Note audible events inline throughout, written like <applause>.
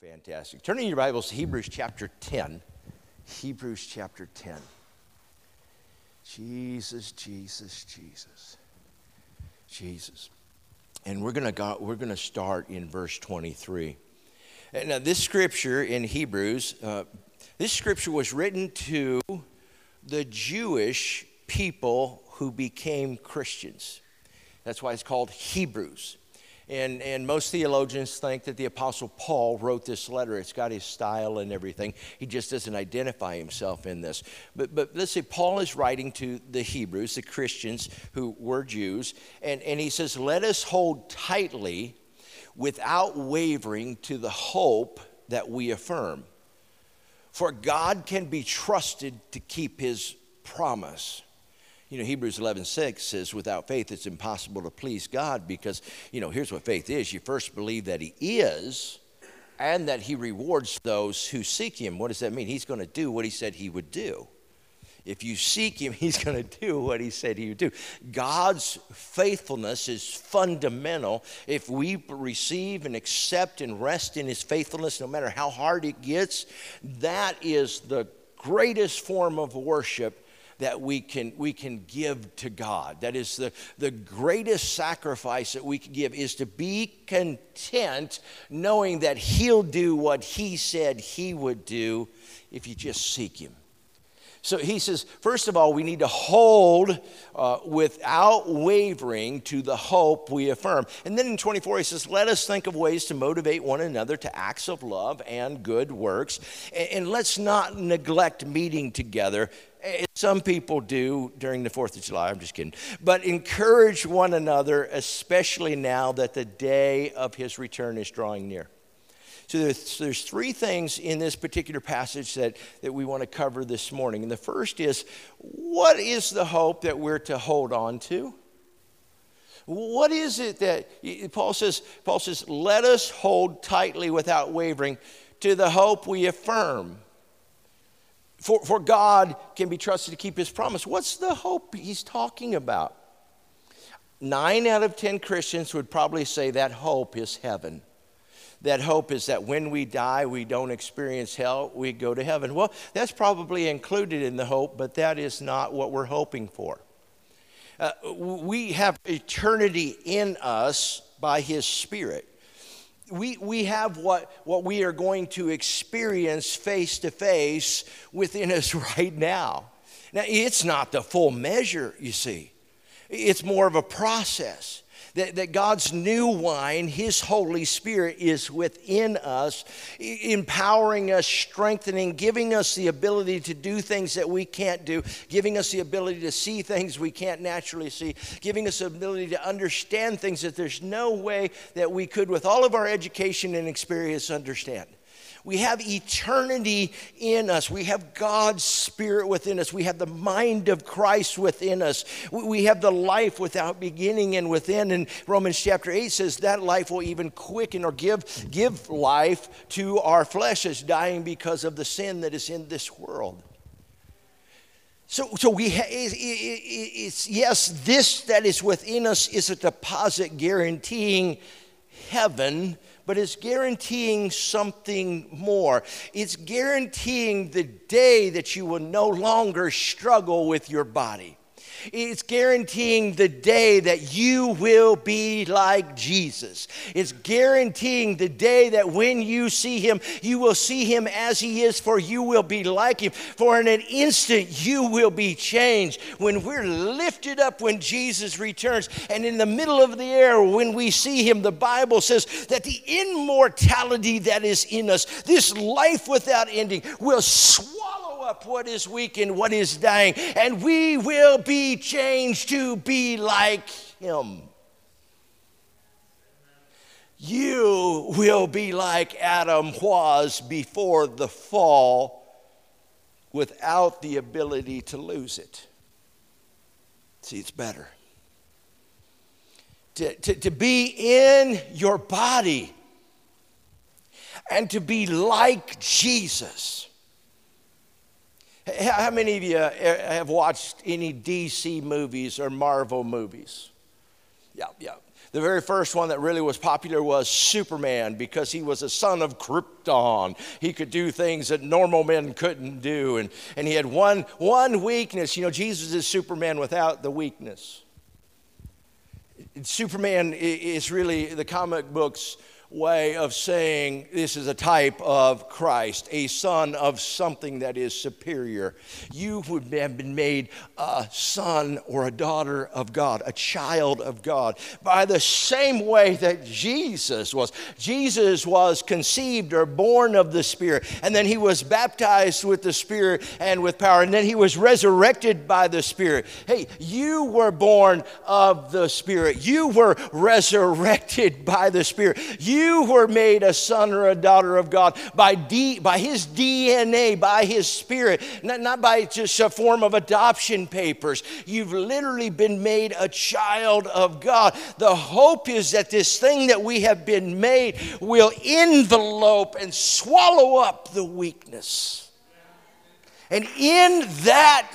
Fantastic. Turning your Bibles to Hebrews chapter 10. Hebrews chapter 10. Jesus, Jesus, Jesus. Jesus. And we're going to we're going to start in verse 23. And now this scripture in Hebrews, uh, this scripture was written to the Jewish people who became Christians. That's why it's called Hebrews. And, and most theologians think that the Apostle Paul wrote this letter. It's got his style and everything. He just doesn't identify himself in this. But, but let's say Paul is writing to the Hebrews, the Christians who were Jews, and, and he says, Let us hold tightly without wavering to the hope that we affirm. For God can be trusted to keep his promise you know hebrews 11 6 says without faith it's impossible to please god because you know here's what faith is. You first believe that he is and that he rewards those who seek him. What does that mean? He's going to do what he said he would do. If you seek him <laughs> he's going to do what he said he would do. God's faithfulness is fundamental. If we receive and accept and rest in his faithfulness no matter how hard it gets that is the greatest form of worship that we can, we can give to God. That is the, the greatest sacrifice that we can give is to be content knowing that He'll do what He said He would do if you just seek Him. So he says, first of all, we need to hold uh, without wavering to the hope we affirm. And then in 24, he says, let us think of ways to motivate one another to acts of love and good works. And, and let's not neglect meeting together. Some people do during the 4th of July, I'm just kidding. But encourage one another, especially now that the day of his return is drawing near. So there's, there's three things in this particular passage that, that we want to cover this morning. And the first is what is the hope that we're to hold on to? What is it that Paul says? Paul says, let us hold tightly without wavering to the hope we affirm. For, for God can be trusted to keep his promise. What's the hope he's talking about? Nine out of ten Christians would probably say that hope is heaven that hope is that when we die, we don't experience hell, we go to heaven. Well, that's probably included in the hope, but that is not what we're hoping for. Uh, we have eternity in us by His Spirit. We, we have what, what we are going to experience face to face within <laughs> us right now. Now, it's not the full measure, you see, it's more of a process that, that God's new wine, His Holy Spirit, is within us, empowering us, strengthening, giving us the ability to do things that we can't do, giving us the ability to see things we can't naturally see, giving us the ability to understand things that there's no way that we could, with all of our education and experience, understand. We have eternity in us. We have God's Spirit within us. We have the mind of Christ within us. We have the life without beginning and within. And Romans chapter 8 says that life will even quicken or give, give life to our flesh as dying because of the sin that is in this world. So, so we ha- it, it, it's yes, this that is within us is a deposit guaranteeing heaven but it's guaranteeing something more. It's guaranteeing the day that you will no longer struggle with your body. It's guaranteeing the day that you will be like Jesus. It's guaranteeing the day that when you see him, you will see him as he is, for you will be like him. For in an instant, you will be changed. When we're lifted up when Jesus returns, and in the middle of the air, when we see him, the Bible says that the immortality that is in us, this life without ending, will swallow up what is weak and what is dying, and we will be changed to be like him. You will be like Adam was before the fall without the ability to lose it. See, it's better. To, to, to be in your body and to be like Jesus how many of you uh, have watched any DC movies or Marvel movies? Yeah, yeah. The very first one that really was popular was Superman because he was a son of Krypton. He could do things that normal men couldn't do. And, and he had one, one weakness. You know, Jesus is Superman without the weakness. Superman is really the comic books way of saying this is a type of Christ, a son of something that is superior. You would have been made a son or a daughter of God, a child of God, by the same way that Jesus was. Jesus was conceived or born of the Spirit, and then he was baptized with the Spirit and with power, and then he was resurrected by the Spirit. Hey, you were born of the Spirit, you were resurrected by the Spirit. You you were made a son or a daughter of God by, D, by his DNA, by his spirit, not, not by just a form of adoption papers. You've literally been made a child of God. The hope is that this thing that we have been made will envelope and swallow up the weakness. And in that,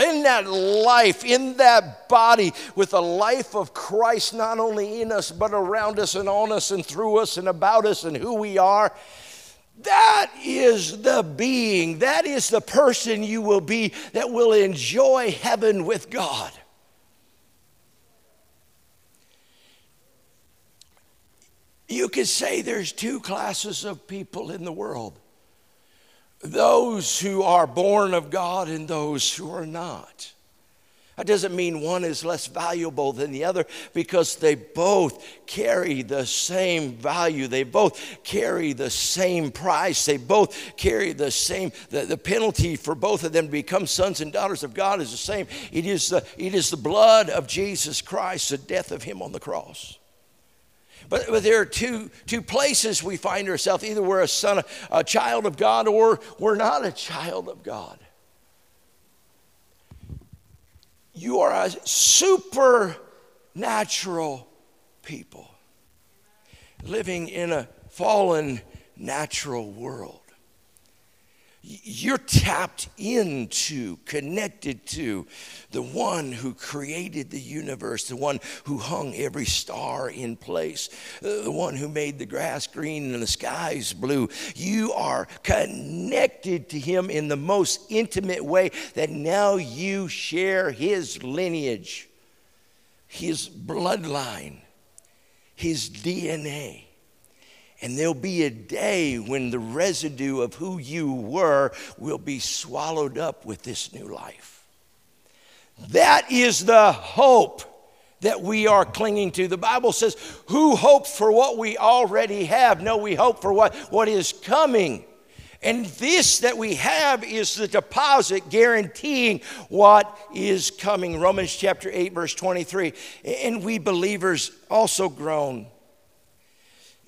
in that life, in that body, with the life of Christ not only in us, but around us and on us and through us and about us and who we are, that is the being, that is the person you will be that will enjoy heaven with God. You could say there's two classes of people in the world those who are born of God and those who are not. That doesn't mean one is less valuable than the other because they both carry the same value. They both carry the same price. They both carry the same, the, the penalty for both of them to become sons and daughters of God is the same. It is the, it is the blood of Jesus Christ, the death of Him on the cross. But, but there are two, two places we find ourselves. Either we're a son, a child of God, or we're not a child of God. You are a supernatural people living in a fallen natural world you're tapped into, connected to the one who created the universe, the one who hung every star in place, uh, the one who made the grass green and the skies blue. You are connected to him in the most intimate way that now you share his lineage, his bloodline, his DNA. And there'll be a day when the residue of who you were will be swallowed up with this new life. That is the hope that we are clinging to. The Bible says, Who hopes for what we already have? No, we hope for what, what is coming. And this that we have is the deposit guaranteeing what is coming. Romans chapter 8, verse 23. And we believers also groan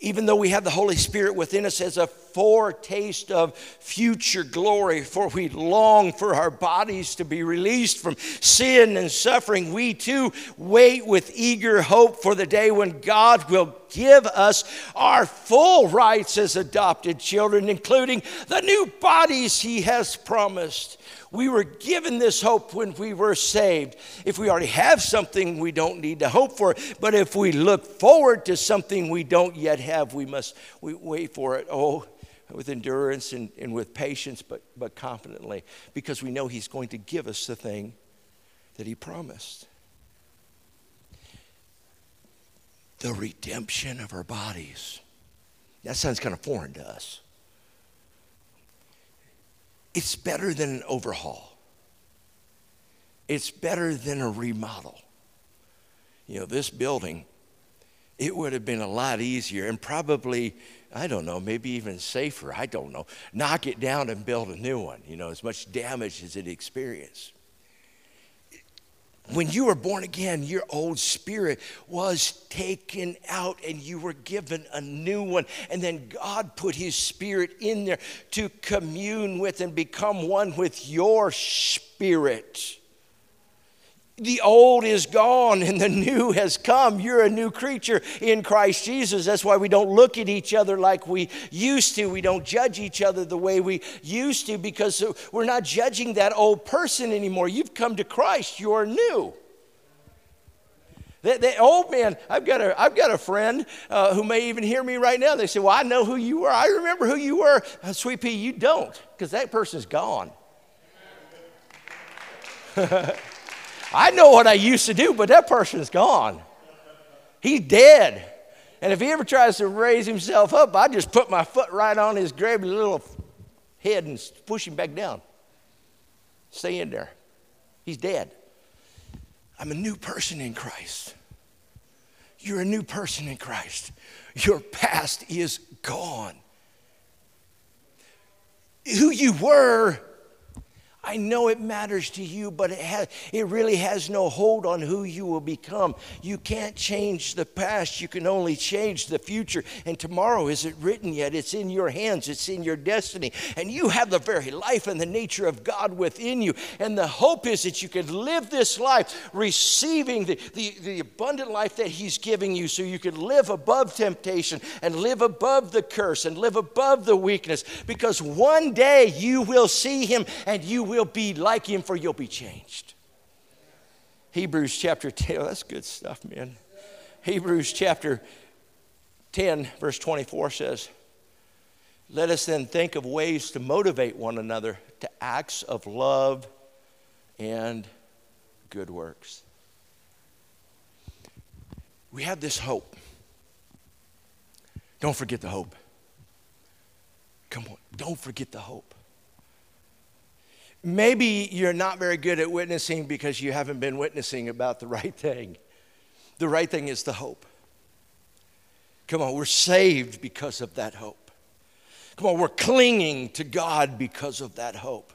even though we have the Holy Spirit within us as a foretaste of future glory, for we long for our bodies to be released from sin and suffering, we too wait with eager hope for the day when God will give us our full rights as adopted children, including the new bodies He has promised. We were given this hope when we were saved. If we already have something, we don't need to hope for it. But if we look forward to something we don't yet have, we must we wait for it. Oh, with endurance and, and with patience, but, but confidently, because we know He's going to give us the thing that He promised. The redemption of our bodies. That sounds kind of foreign to us. It's better than an overhaul. It's better than a remodel. You know, this building, it would have been a lot easier and probably, I don't know, maybe even safer. I don't know. Knock it down and build a new one, you know, as much damage as it experienced when you were born again, your old spirit was taken out and you were given a new one. And then God put his spirit in there to commune with and become one with your spirit the old is gone and the <laughs> new has come. You're a new creature in Christ Jesus. That's why we don't look at each other like we used to. We don't judge each other the way we used to because we're not judging that old person anymore. You've come to Christ, you're new. They, they, old man, I've got a, I've got a friend uh, who may even hear me right now. They say, Well, I know who you were. I remember who you were. Uh, Sweet Pea, you don't, because that person's gone. <laughs> I know what I used to do, but that person is gone. He's dead. And if he ever tries to raise himself up, I just put my foot right on his grabby little head and push him back down. Stay in there. He's dead. I'm a new person in Christ. You're a new person in Christ. Your past is gone. Who you were I know it matters to you, but it, has, it really has no hold on who you will become. You can't change the past, you can only change the future. And tomorrow isn't written yet, it's in your hands, it's in your destiny. And you have the very life and the nature of God within you. And the hope is that you can live this life receiving the, the, the abundant life that He's giving you so you can live above temptation and live above the curse and live above the weakness. Because one day you will see Him and you will will be like him, for you'll be changed. Hebrews chapter 10, oh, that's good stuff, man. Hebrews chapter 10, verse 24 says, Let us then think of ways to motivate one another to acts of love and good works. We have this hope. Don't forget the hope. Come on, don't forget the hope. Maybe you're not very good at witnessing because you haven't been witnessing about the right thing. The right thing is the hope. Come on, we're saved because of that hope. Come on, we're clinging to God because of that hope.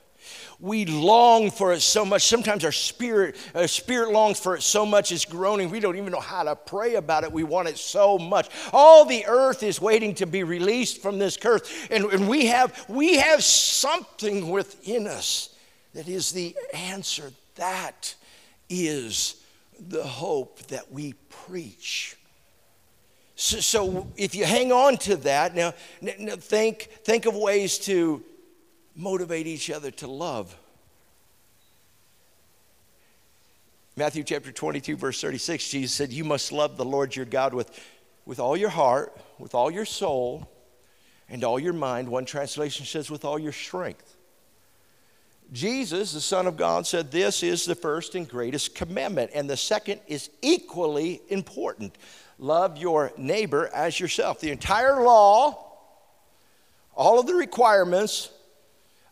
We long for it so much. Sometimes our spirit, our spirit longs for it so much it's groaning. We don't even know how to pray about it. We want it so much. All the earth is waiting to be released from this curse. And, and we have we have something within us that is the answer. That is the hope that we preach. So, so if you hang on to that, now, now think, think of ways to motivate each other to love. Matthew chapter 22, verse 36, Jesus said, You must love the Lord your God with, with all your heart, with all your soul, and all your mind. One translation says, with all your strength. Jesus, the Son of God, said, This is the first and greatest commandment, and the second is equally important love your neighbor as yourself. The entire law, all of the requirements,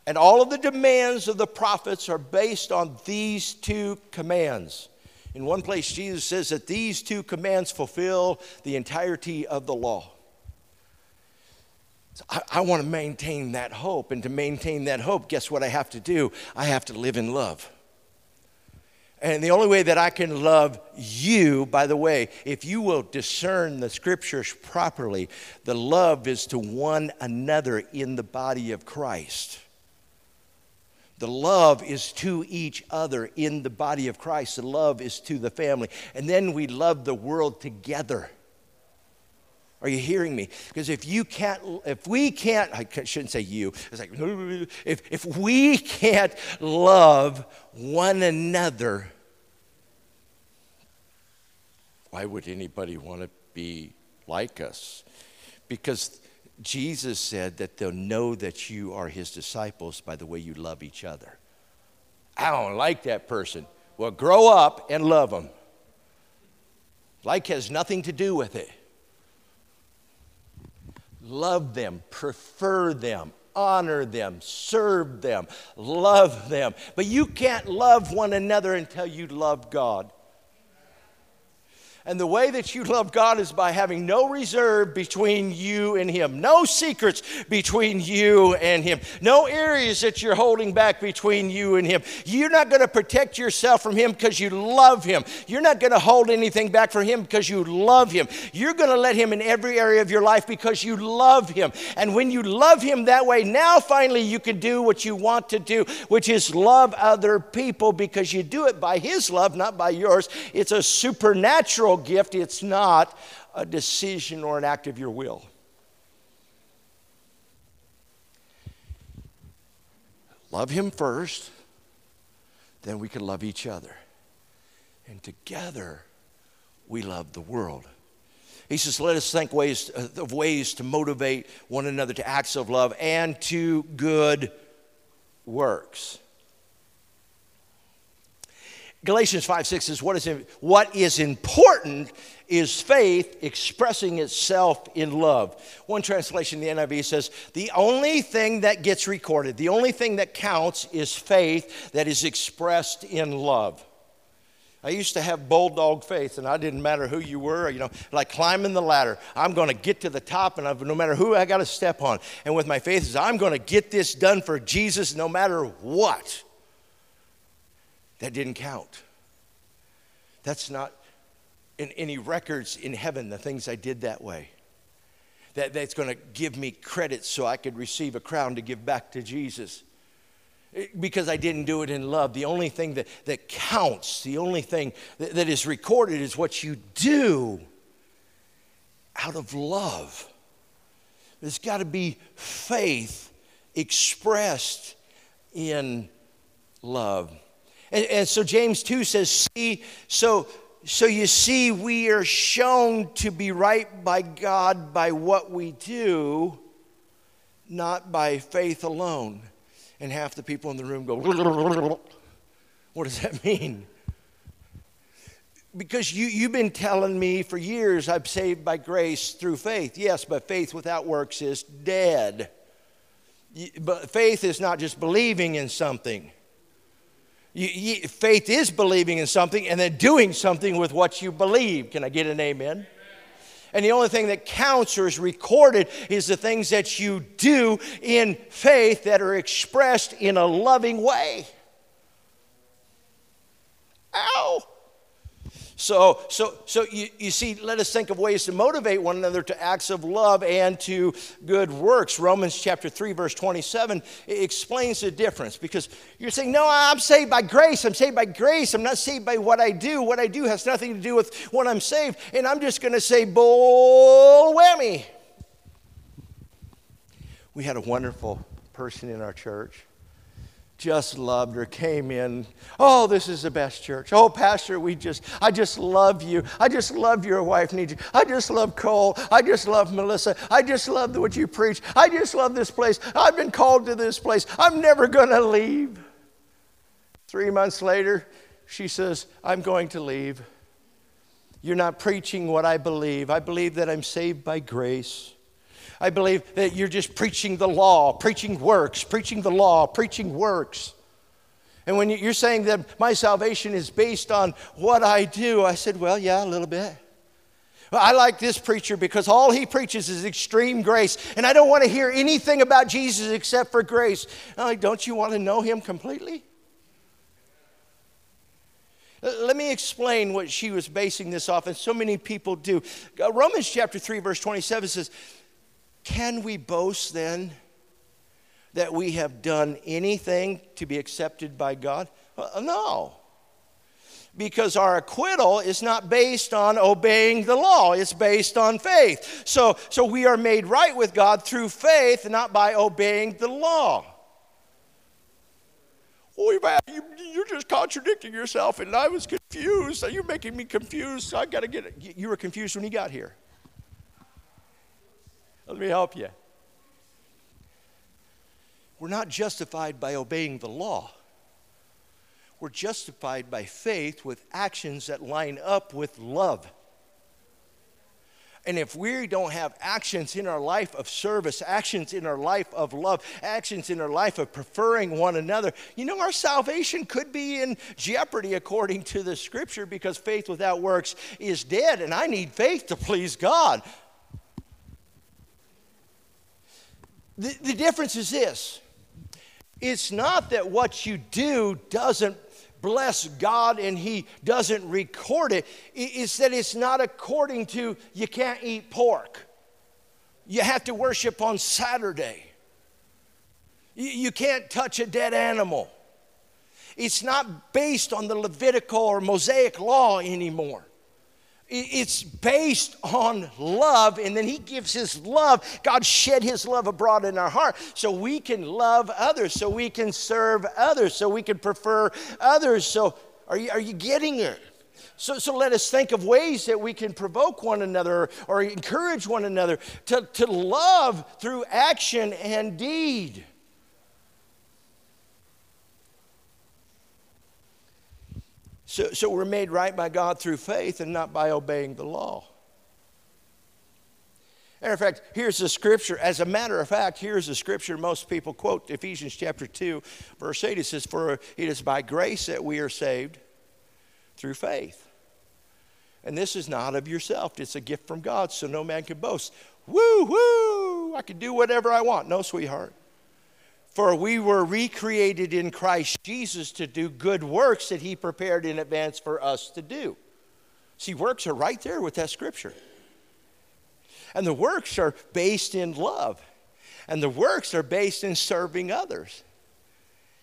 and all of the demands of the prophets are based on these two commands. In one place, Jesus says that these two commands fulfill the entirety of the law. So I, I want to maintain that hope. And to maintain that hope, guess what I have to do? I have to live in love. And the only way that I can love you, by the way, if you will discern the scriptures properly, the love is to one another in the body of Christ. The love is to each other in the body of Christ. The love is to the family. And then we love the world together. Are you hearing me? Because if you can't, if we can't, I shouldn't say you, it's like, if, if we can't love one another, why would anybody want to be like us? Because Jesus said that they'll know that you are his disciples by the way you love each other. I don't like that person. Well, grow up and love them. Like has nothing to do with it love them, prefer them, honor them, serve them, love them. But you can't love one another until you love God. And the way that you love God is by having no reserve between you and Him, no secrets between you and Him, no areas that you're holding back between you and Him. You're not going to protect yourself from Him because you love Him. You're not going to hold anything back from Him because you love Him. You're going to let Him in every area of your life because you love Him. And when you love Him that way, now finally you can do what you want to do, which is love other people because you do it by His love, not by yours. It's a supernatural gift, it's not a decision or an act of your will. Love Him first, then we can love each other. And together, we love the world. He says, let us think ways, uh, of ways to motivate one another to acts of love and to good works. Galatians 5 6 says, what is, what is important is faith expressing itself in love. One translation, the NIV says, the only thing that gets recorded, the only thing that counts is faith that is expressed in love. I used to have bulldog faith, and I didn't matter who you were, you know, like climbing the ladder. I'm going to get to the top, and I've, no matter who I got to step on. And with my faith, is I'm going to get this done for Jesus no matter what. That didn't count. That's not in any records in heaven, the things I did that way. That, that's going to give me credit so I could receive a crown to give back to Jesus. Eh, because I didn't do it in love. The only thing that, that counts, the only thing that, that is recorded is what you do out of love. There's got to be faith expressed in love. And, and so James 2 says, See, so so you see, we are shown to be right by God by what we do, not by faith alone. And half the people in the room go, <laughs> What does that mean? Because you, you've been telling me for years I'm saved by grace through faith. Yes, but faith without works is dead. But faith is not just believing in something. You, you, faith is believing in something and then doing something with what you believe. Can I get an amen? amen? And the only thing that counts or is recorded is the things that you do in faith that are expressed in a loving way. Ow! So, so, so you, you see, let us think of ways to motivate one another to acts of love and to good works. Romans chapter 3, verse 27 explains the difference because you're saying, No, I'm saved by grace. I'm saved by grace. I'm not saved by what I do. What I do has nothing to do with when I'm saved. And I'm just going to say, Bull whammy. We had a wonderful person in our church just loved her, came in. Oh, this is the best church. Oh, Pastor, we just, I just love you. I just love your wife, Need you. I just love Cole. I just love Melissa. I just love what you preach. I just love this place. I've been called to this place. I'm never going to leave. Three months later, she says, I'm going to leave. You're not preaching what I believe. I believe that I'm saved by grace. I believe that you're just preaching the law, preaching works, preaching the law, preaching works. And when you're saying that my salvation is based on what I do, I said, well, yeah, a little bit. I like this preacher because all he preaches is extreme grace, and I don't want to hear anything about Jesus except for grace. I'm like, don't you want to know him completely? Let me explain what she was basing this off, and so many people do. Uh, Romans chapter 3, verse 27 says, can we boast then that we have done anything to be accepted by God? Uh, no. Because our acquittal is not based on obeying the law, it's based on faith. So, so we are made right with God through faith, not by obeying the law. You, you're just contradicting yourself, and I was confused. You're making me confused. I got to get it. You were confused when you got here. Let me help you. We're not justified by obeying the law. We're justified by faith with actions that line up with love. And if we don't have actions in our life of service, actions in our life of love, actions in our life of preferring one another, you know, our salvation could be in jeopardy according to the scripture because faith without works is dead. And I need faith to please God. The, the difference is this it's not that what you do doesn't bless God and He doesn't record it, it's that it's not according to you can't eat pork. You have to worship on Saturday. You can't touch a dead animal. It's not based on the Levitical or Mosaic law anymore. It's based on love, and then He gives His love. God shed His love abroad in our heart so we can love others, so we can serve others, so we can prefer others. So, are you, are you getting it? So, so let us think of ways that we can provoke one another or encourage one another to, to love through action and deed. So, so we're made right by God through faith and not by obeying the law. Matter of fact, here's the scripture. As a matter of fact, here's the scripture most people quote Ephesians chapter 2, verse 8. It says, For it is by grace that we are saved through faith. And this is not of yourself, it's a gift from God, so no man can boast. Woo, woo, I can do whatever I want. No, sweetheart. For we were recreated in Christ Jesus to do good works that He prepared in advance for us to do. See, works are right there with that scripture. And the works are based in love. And the works are based in serving others.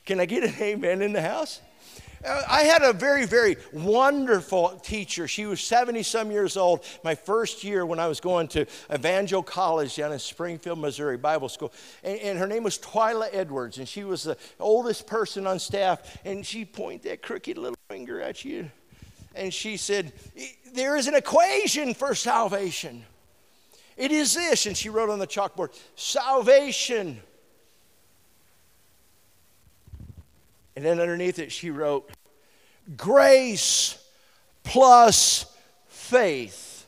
Can I get an amen in the house? Uh, I had a very, very wonderful teacher. She was 70 some years old my first year when I was going to Evangel College down in Springfield, Missouri, Bible school. And, and her name was Twyla Edwards, and she was the oldest person on staff. And she pointed that crooked little finger at you. And she said, There is an equation for salvation. It is this. And she wrote on the chalkboard salvation. And then underneath it, she wrote grace plus faith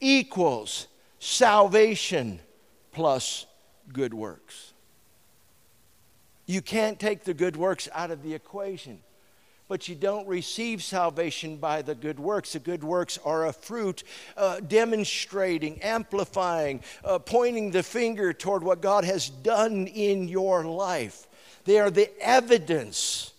equals salvation plus good works. You can't take the good works out of the equation but you don't receive salvation by the good works. The good works are a fruit uh, demonstrating, amplifying, uh, pointing the finger toward what God has done in your life. They are the evidence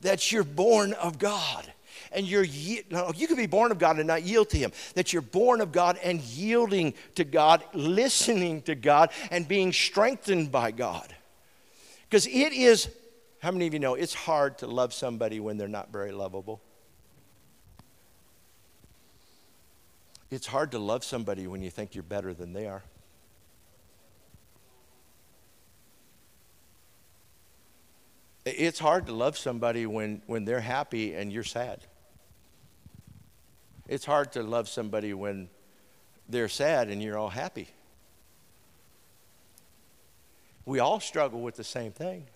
that you're born of God and you're no, you can be born of God and not yield to him that you're born of God and yielding to God listening to God and being strengthened by God because it is how many of you know it's hard to love somebody when they're not very lovable? It's hard to love somebody when you think you're better than they are. It's hard to love somebody when, when they're happy and you're sad. It's hard to love somebody when they're sad and you're all happy. We all struggle with the same thing.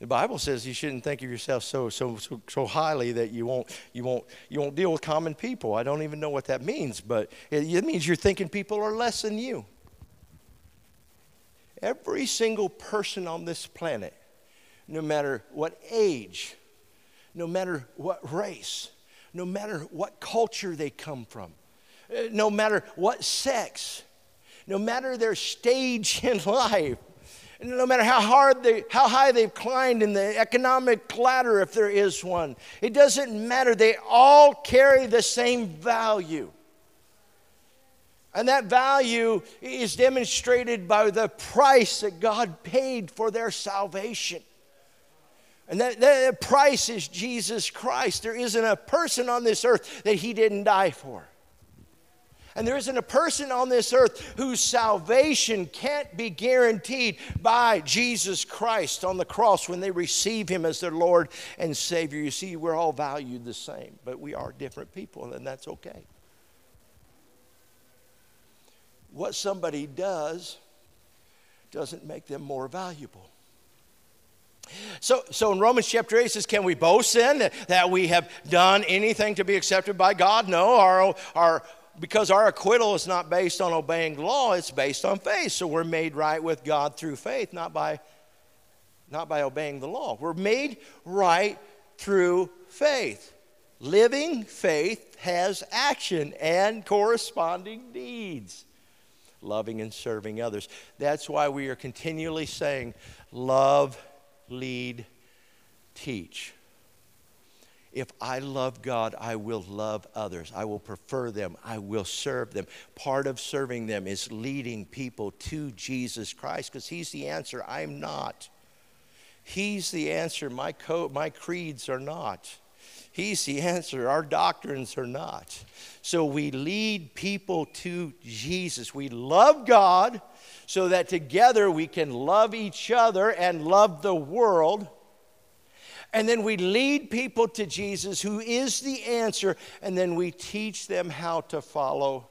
The Bible says you shouldn't think of yourself so, so, so, so, highly that you won't, you, won't, you won't deal with common people. I don't even know what that means, but it, it means you're thinking people are less than you. Every single person on this planet, no matter what age, no matter what race, no matter what culture they come from, eh, no matter what sex, no matter their stage <laughs> in life, no matter how hard they, how high they've climbed in the economic ladder, if there is one, it doesn't matter. They all carry the same value. And that value is demonstrated by the price that God paid for their salvation. And that, that price is Jesus Christ. There isn't a person on this earth that He didn't die for. And there isn't a person on this earth whose salvation can't be guaranteed by Jesus Christ on the cross when they receive Him as their Lord and Savior. You see, we're all valued the same, but we are different people, and that's okay. What somebody does doesn't make them more valuable. So, so in Romans chapter 8 says, Can we boast then that we have done anything to be accepted by God? No, our, our because our acquittal is not based on obeying law, it's based on faith. So we're made right with God through faith, not by, not by obeying the law. We're made right through faith. Living faith has action and corresponding deeds, loving and serving others. That's why we are continually saying, Love, lead, teach. If I love God, I will love others. I will prefer them. I will serve them. Part of serving them is leading people to Jesus Christ because He's the answer. I'm not. He's the answer. My, co- my creeds are not. He's the answer. Our doctrines are not. So we lead people to Jesus. We love God so that together we can love each other and love the world And then we lead people to Jesus, who is the answer, and then we teach them how to follow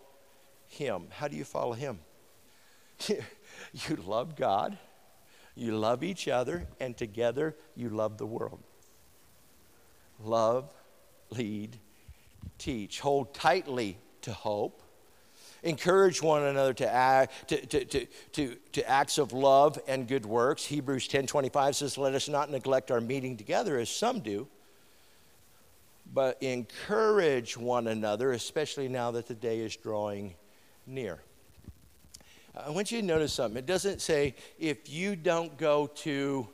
Him. How do you follow Him? <laughs> you love God, you love each other, and together you love the world. Love, lead, teach. Hold tightly to hope encourage one another to, act, to, to, to, to, to acts of love and good works. Hebrews 10.25 says, let us not neglect our meeting together as some do, but encourage one another, especially now that the day is drawing near. I want you to notice something. It doesn't say if you don't go to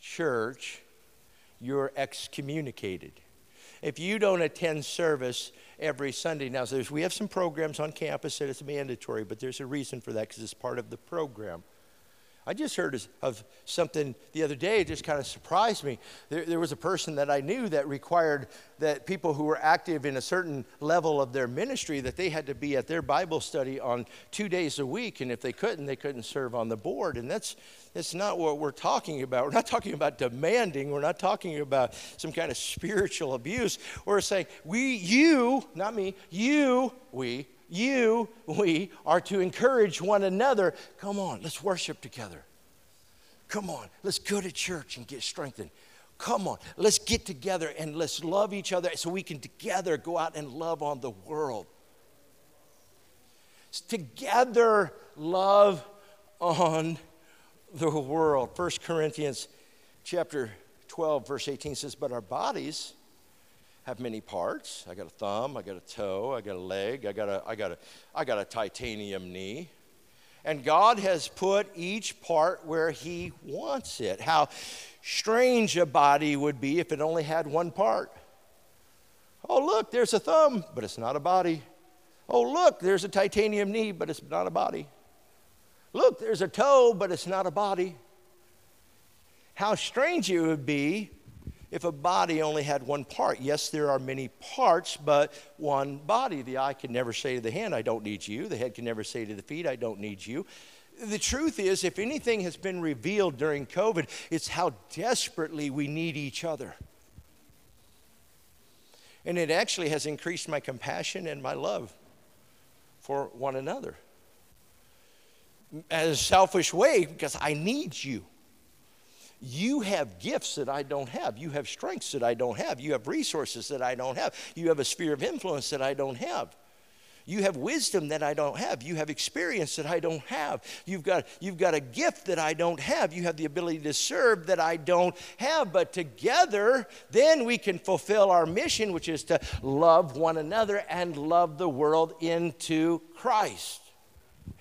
church, you're excommunicated. If you don't attend service, every Sunday. Now, we have some programs on campus that it's mandatory, but there's a reason for that because it's part of the program. I just heard of something the other day, it just kind of surprised me. There, there, was a person that I knew that required that people who were active in a certain level of their ministry, that they had to be at their Bible study on two days a week, and if they couldn't, they couldn't serve on the board. And that's, that's not what we're talking about. We're not talking about demanding, we're not talking about some kind of spiritual abuse. We're saying, we, you, not me, you, we, you, we are to encourage one another. Come on, let's worship together. Come on, let's go to church and get strengthened. Come on, let's get together and let's love each other so we can together go out and love on the world. Together, love on the world. 1 Corinthians chapter 12, verse 18 says, But our bodies have many parts. I got a thumb, I got a toe, I got a leg, I got a, I got a, I got a titanium knee. And God has put each part where He wants it. How strange a body would be if it only had one part. Oh, look, there's a thumb, but it's not a body. Oh, look, there's a titanium knee, but it's not a body. Look, there's a toe, but it's not a body. How strange it would be if a body only had one part. Yes, there are many parts, but one body. The eye can never say to the hand, I don't need you. The head can never say to the feet, I don't need you. The truth is, if anything has been revealed during COVID, it's how desperately we need each other. And it actually has increased my compassion and my love for one another. As a selfish way, because I need you. You have gifts that I don't have. You have strengths that I don't have. You have resources that I don't have. You have a sphere of influence that I don't have. You have wisdom that I don't have. You have experience that I don't have. You've got, you've got a gift that I don't have. You have the ability to serve that I don't have. But together, then we can fulfill our mission, which is to love one another and love the world into Christ.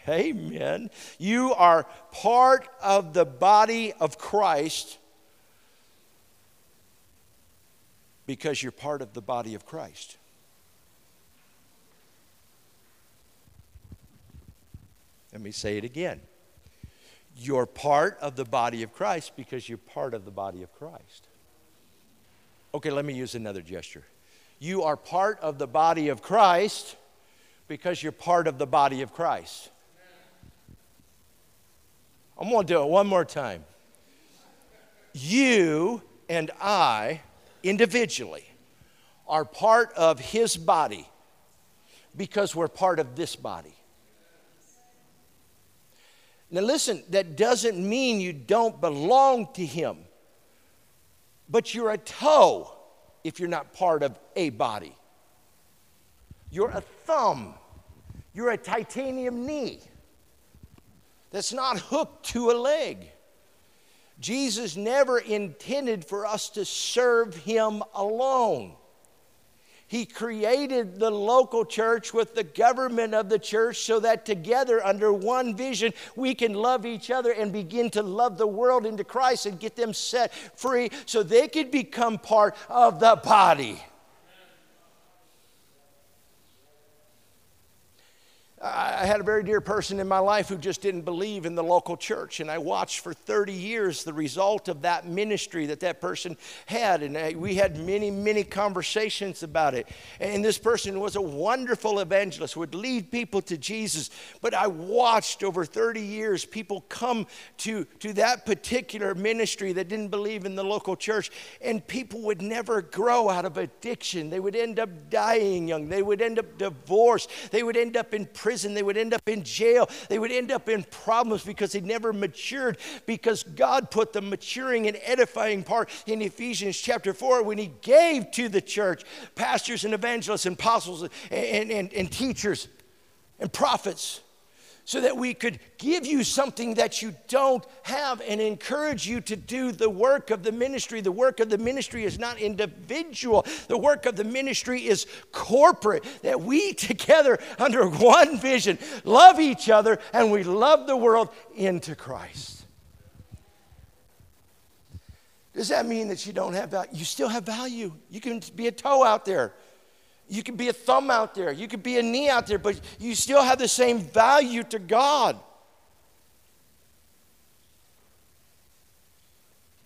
Amen. You are part of the body of Christ because you're part of the body of Christ. Let me say it again. You're part of the body of Christ because you're part of the body of Christ. Okay, let me use another gesture. You are part of the body of Christ because you're part of the body of Christ. I'm going to do it one more time. You and I, individually, are part of His body because we're part of this body. Now, listen, that doesn't mean you don't belong to Him, but you're a toe if you're not part of a body. You're a thumb, you're a titanium knee that's not hooked to a leg. Jesus never intended for us to serve him alone. He created the local church with the government of the church so that together, under one vision, we can love each other and begin to love the world into Christ and get them set free so they could become part of the body. I had a very dear person in my life who just didn't believe in the local church, and I watched for 30 years the result of that ministry that that person had. And we had many, many conversations about it. And this person was a wonderful evangelist, would lead people to Jesus. But I watched over 30 years people come to, to that particular ministry that didn't believe in the local church, and people would never grow out of addiction. They would end up dying young, they would end up divorced, they would end up in prison, they would end up in jail, they would end up in problems because they never matured because God put the maturing and edifying part in Ephesians chapter 4 when He gave to the church pastors and evangelists and apostles and, and, and teachers and prophets so that we could give you something that you don't have and encourage you to do the work of the ministry. The work of the ministry is not individual, the work of the ministry is corporate, that we <laughs> together under one vision love each other and we love the world into Christ. Does that mean that you don't have value? You still have value. You can be a toe out there. You could be a thumb out there, you could be a knee out there, but you still have the same value to God.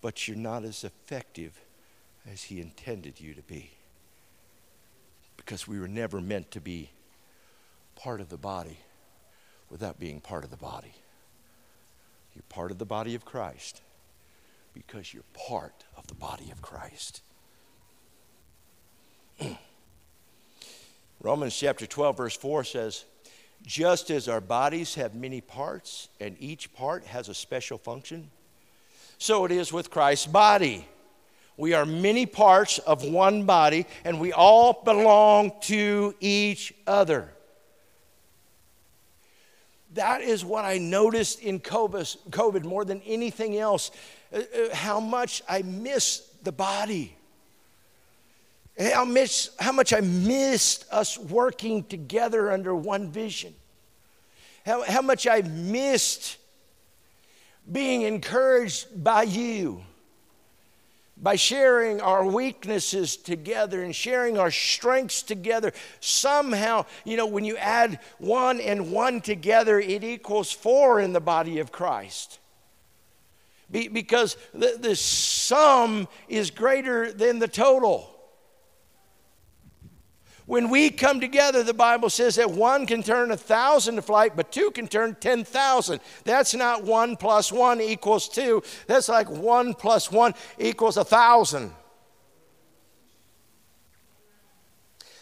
But you're not as effective as He intended you to be. Because we were never meant to be part of the body without being part of the body. You're part of the body of Christ because you're part of the body of Christ. Romans chapter 12, verse 4 says, Just as our bodies have many parts and each part has a special function, so it is with Christ's body. We are many parts of one body and we all belong to each other. That is what I noticed in COVID more than anything else. Uh, uh, how much I miss the body how much, how much I missed us working together under one vision. How, how much I missed being encouraged by you, by sharing our weaknesses together and sharing our strengths together. Somehow, you know, when you add one and one together, it equals four in the body of Christ. Be, because the, the sum is greater than the total. When we come together, the Bible says that one can turn a thousand to flight, but two can turn 10,000. That's not one plus one equals two. That's like one plus one equals a thousand.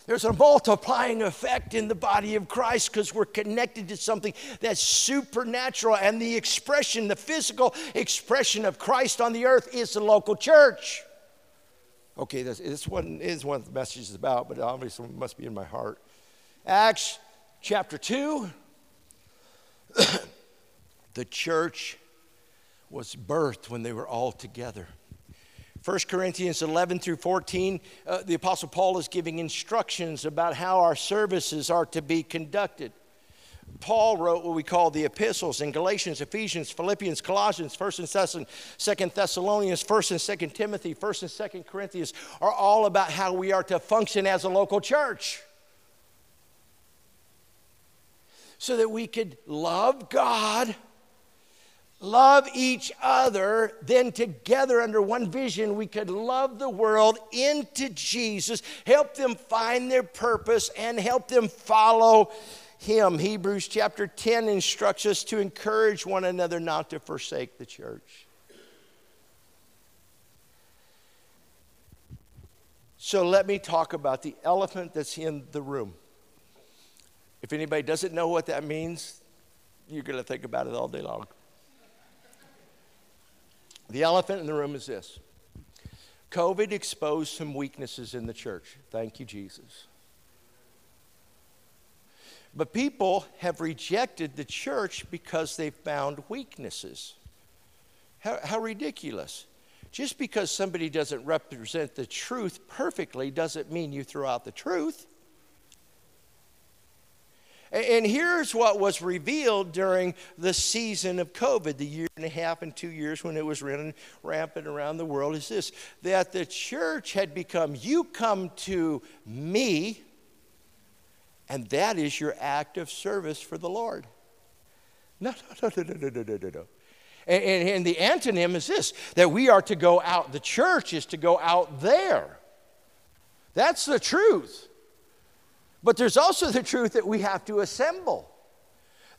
There's a multiplying effect in the body of Christ because we're connected to something that's supernatural. And the expression, the physical expression of Christ on the earth is the local church. Okay, this, this one is what the message is about, but obviously it must be in my heart. Acts chapter 2, <coughs> the church was birthed when they were all together. 1 Corinthians 11 through 14, uh, the Apostle Paul is giving instructions about how our services are to be conducted. Paul wrote what we call the epistles in Galatians, Ephesians, Philippians, Colossians, 1st and 2nd, 2nd Thessalonians, 1st and 2nd Timothy, 1st and 2nd Corinthians are all about how we are to function as a local church. So that we could love God, love each other, then together under one vision, we could love the world into Jesus, help them find their purpose, and help them follow him. Hebrews chapter 10 instructs us to encourage one another not to forsake the church. So let me talk about the elephant that's in the room. If anybody doesn't know what that means, you're going to think about it all day long. The elephant in the room is this COVID exposed some weaknesses in the church. Thank you, Jesus. But people have rejected the church because they've found weaknesses. How, how, ridiculous. Just because somebody doesn't represent the truth perfectly doesn't mean you throw out the truth. And here's what was revealed during the season of COVID, the year and a half and two years when it was running rampant around the world, is this that the church had become, you come to me And that is your act of service for the Lord. No, no, no, no, no, no, no, no, no. And, and, and the antonym is this that we are to go out, the church is to go out there. That's the truth. But there's also the truth that we have to assemble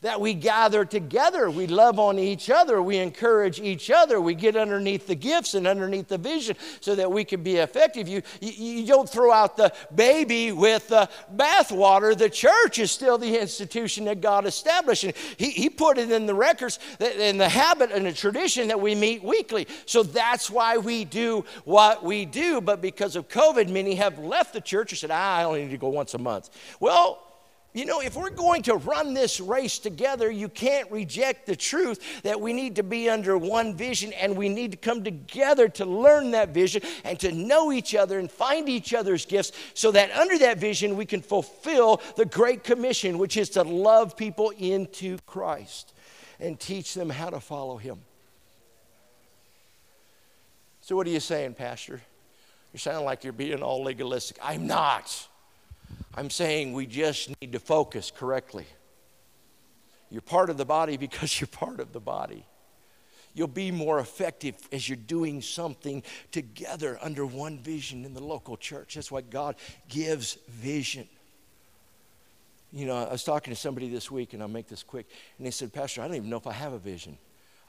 that we gather together, we love on each other, we encourage each other, we get underneath the gifts and underneath the vision so that we can be effective. You, you, you don't throw out the baby with the bathwater. The church is still the institution that God established. And he, he put it in the records, in the habit and the tradition that we meet weekly. So that's why we do what we do. But because of COVID, many have left the church and said, ah, I only need to go once a month. Well, you know, if we're going to run this race together, you can't reject the truth that we need to be under one vision and we need to come together to learn that vision and to know each other and find each other's gifts so that under that vision we can fulfill the Great Commission, which is to love people into Christ and teach them how to follow Him. So, what are you saying, Pastor? You sound like you're being all legalistic. I'm not. I'm saying we just need to focus correctly. You're part of the body because <laughs> you're part of the body. You'll be more effective as you're doing something together under one vision in the local church. That's why God gives vision. You know, I was talking to somebody this week, and I'll make this quick, and they said, Pastor, I don't even know if I have a vision.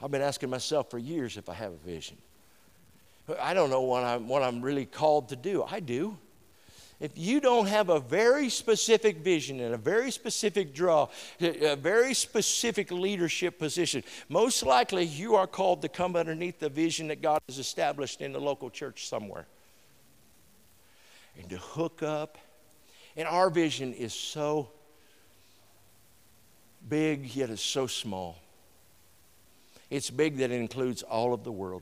I've been asking myself for years if I have a vision. I don't know what I'm, what I'm really called to do. I do if you don't have a very specific vision and a very specific draw, a very specific leadership position, most likely you are called to come underneath the vision that God has established in the local church somewhere. And to hook up. And our vision is so big, yet it's so small. It's big that it includes all of the world.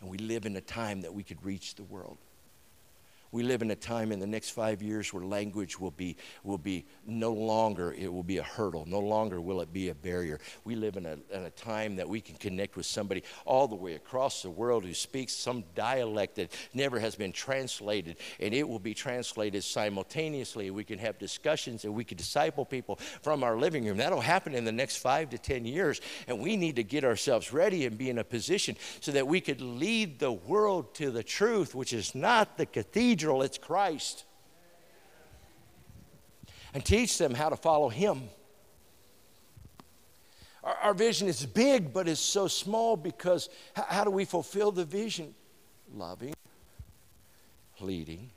And we live in a time that we could reach the world. We live in a time in the next five years where language will be, will be no longer, it will be a hurdle. No longer will it be a barrier. We live in a, in a time that we can connect with somebody all the way across the world who speaks some dialect that never has been translated, and it will be translated simultaneously. We can have discussions and we can disciple people from our living room. That'll happen in the next five to 10 years, and we need to get ourselves ready and be in a position so that we could lead the world to the truth, which is not the cathedral cathedral, it's Christ. And teach them how to follow Him. Our, our vision is big, but it's so small because how, how do we fulfill the vision? Loving, leading,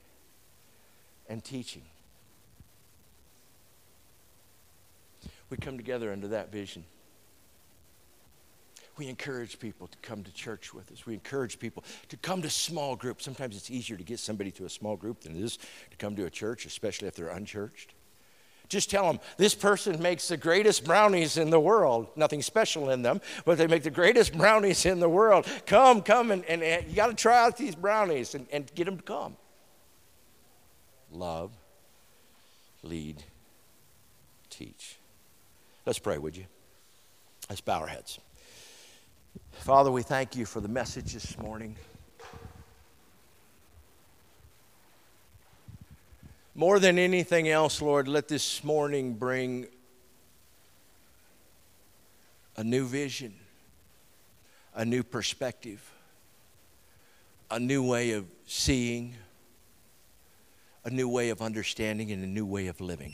and teaching. We come together under that vision. We encourage people to come to church with us. We encourage people to come to small groups. Sometimes it's easier to get somebody to a small group than it is to come to a church, especially if they're unchurched. Just tell them this person makes the greatest brownies in the world. Nothing special in them, but they make the greatest <laughs> brownies in the world. Come, come, and, and, and you got to try out these brownies and, and get them to come. Love, lead, teach. Let's pray, would you? Let's bow our heads. Father, we thank you for the message this morning. More than anything else, Lord, let this morning bring a new vision, a new perspective, a new way of seeing, a new way of understanding, and a new way of living.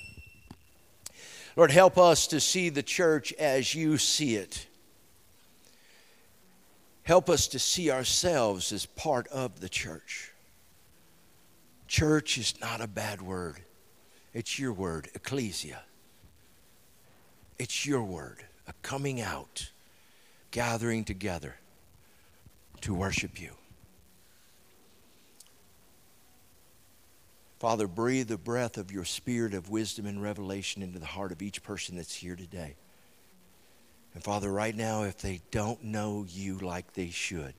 Lord, help us to see the church as you see it Help us to see ourselves as part of the church. Church is not a bad word, it's your word, ecclesia. It's your word, a coming out, gathering together to worship you. Father, breathe the breath of your spirit of wisdom and revelation into the heart of each person that's here today. And Father, right now, if they don't know you like they should,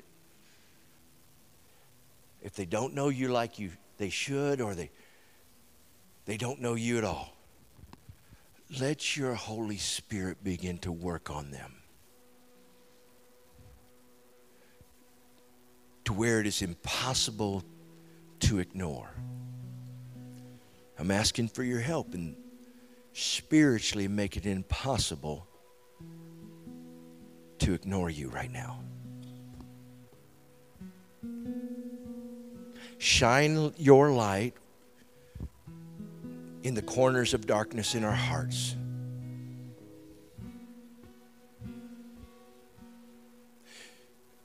if they don't know you like you they should, or they they don't know you at all, let your Holy Spirit begin to work on them. To where it is impossible to ignore. I'm asking for your help in spiritually make it impossible to ignore you right now. Shine your light in the corners of darkness in our hearts.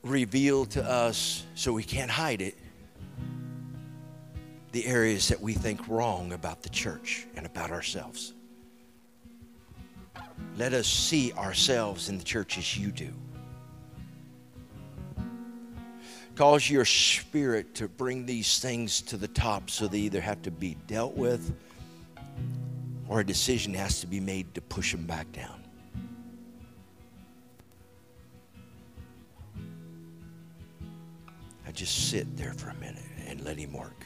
Reveal to us so we can't hide it the areas that we think wrong about the church and about ourselves. Let us see ourselves in the church as you do. Cause your spirit to bring these things to the top so they either have to be dealt with or a decision has to be made to push them back down. I just sit there for a minute and let him work.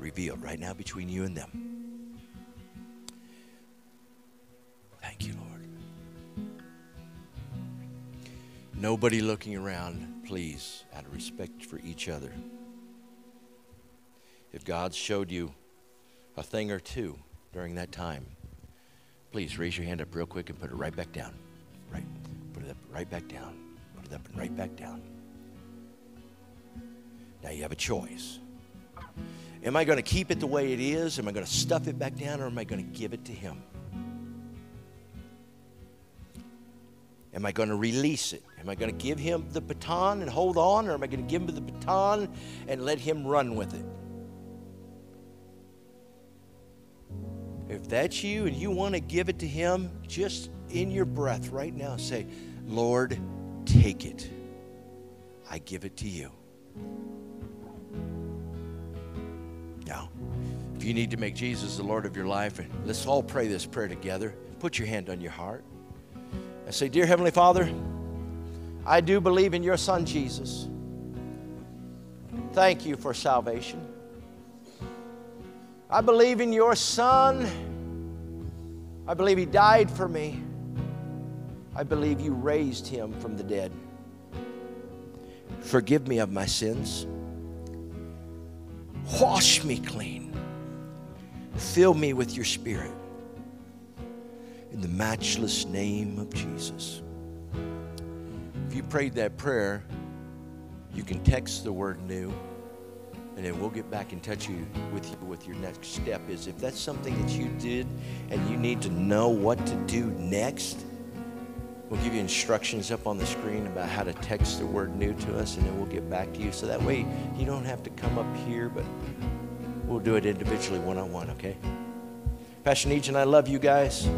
revealed right now between you and them. Thank you, Lord. Nobody looking around, please, out of respect for each other. If God showed you a thing or two during that time, please raise your hand up real quick and put it right back down. Right. Put it up right back down. Put it up and right back down. Now you have a choice. Am I going to keep it the way it is? Am I going to stuff it back down or am I going to give it to Him? Am I going to release it? Am I going to give Him the baton and hold on or am I going to give Him the baton and let Him run with it? If that's you and you want to give it to Him, just in your breath right now, say, Lord, take it. I give it to you. Now, if you need to make Jesus the Lord of your life, and let's all pray this prayer together. Put your hand on your heart and say, Dear Heavenly Father, I do believe in your Son Jesus. Thank you for salvation. I believe in your Son. I believe He died for me. I believe you raised Him from the dead. Forgive me of my sins. Wash me clean. Fill me with your Spirit. In the matchless name of Jesus. If you prayed that prayer, you can text the word new and then we'll get back in touch you, with you with your next step is if that's something that you did and you need to know what to do next we'll give you instructions up on the screen about how to text the word new to us and then we'll get back to you. So that way you don't have to come up here but we'll do it individually one-on-one okay? Pastor Neach and i love you guys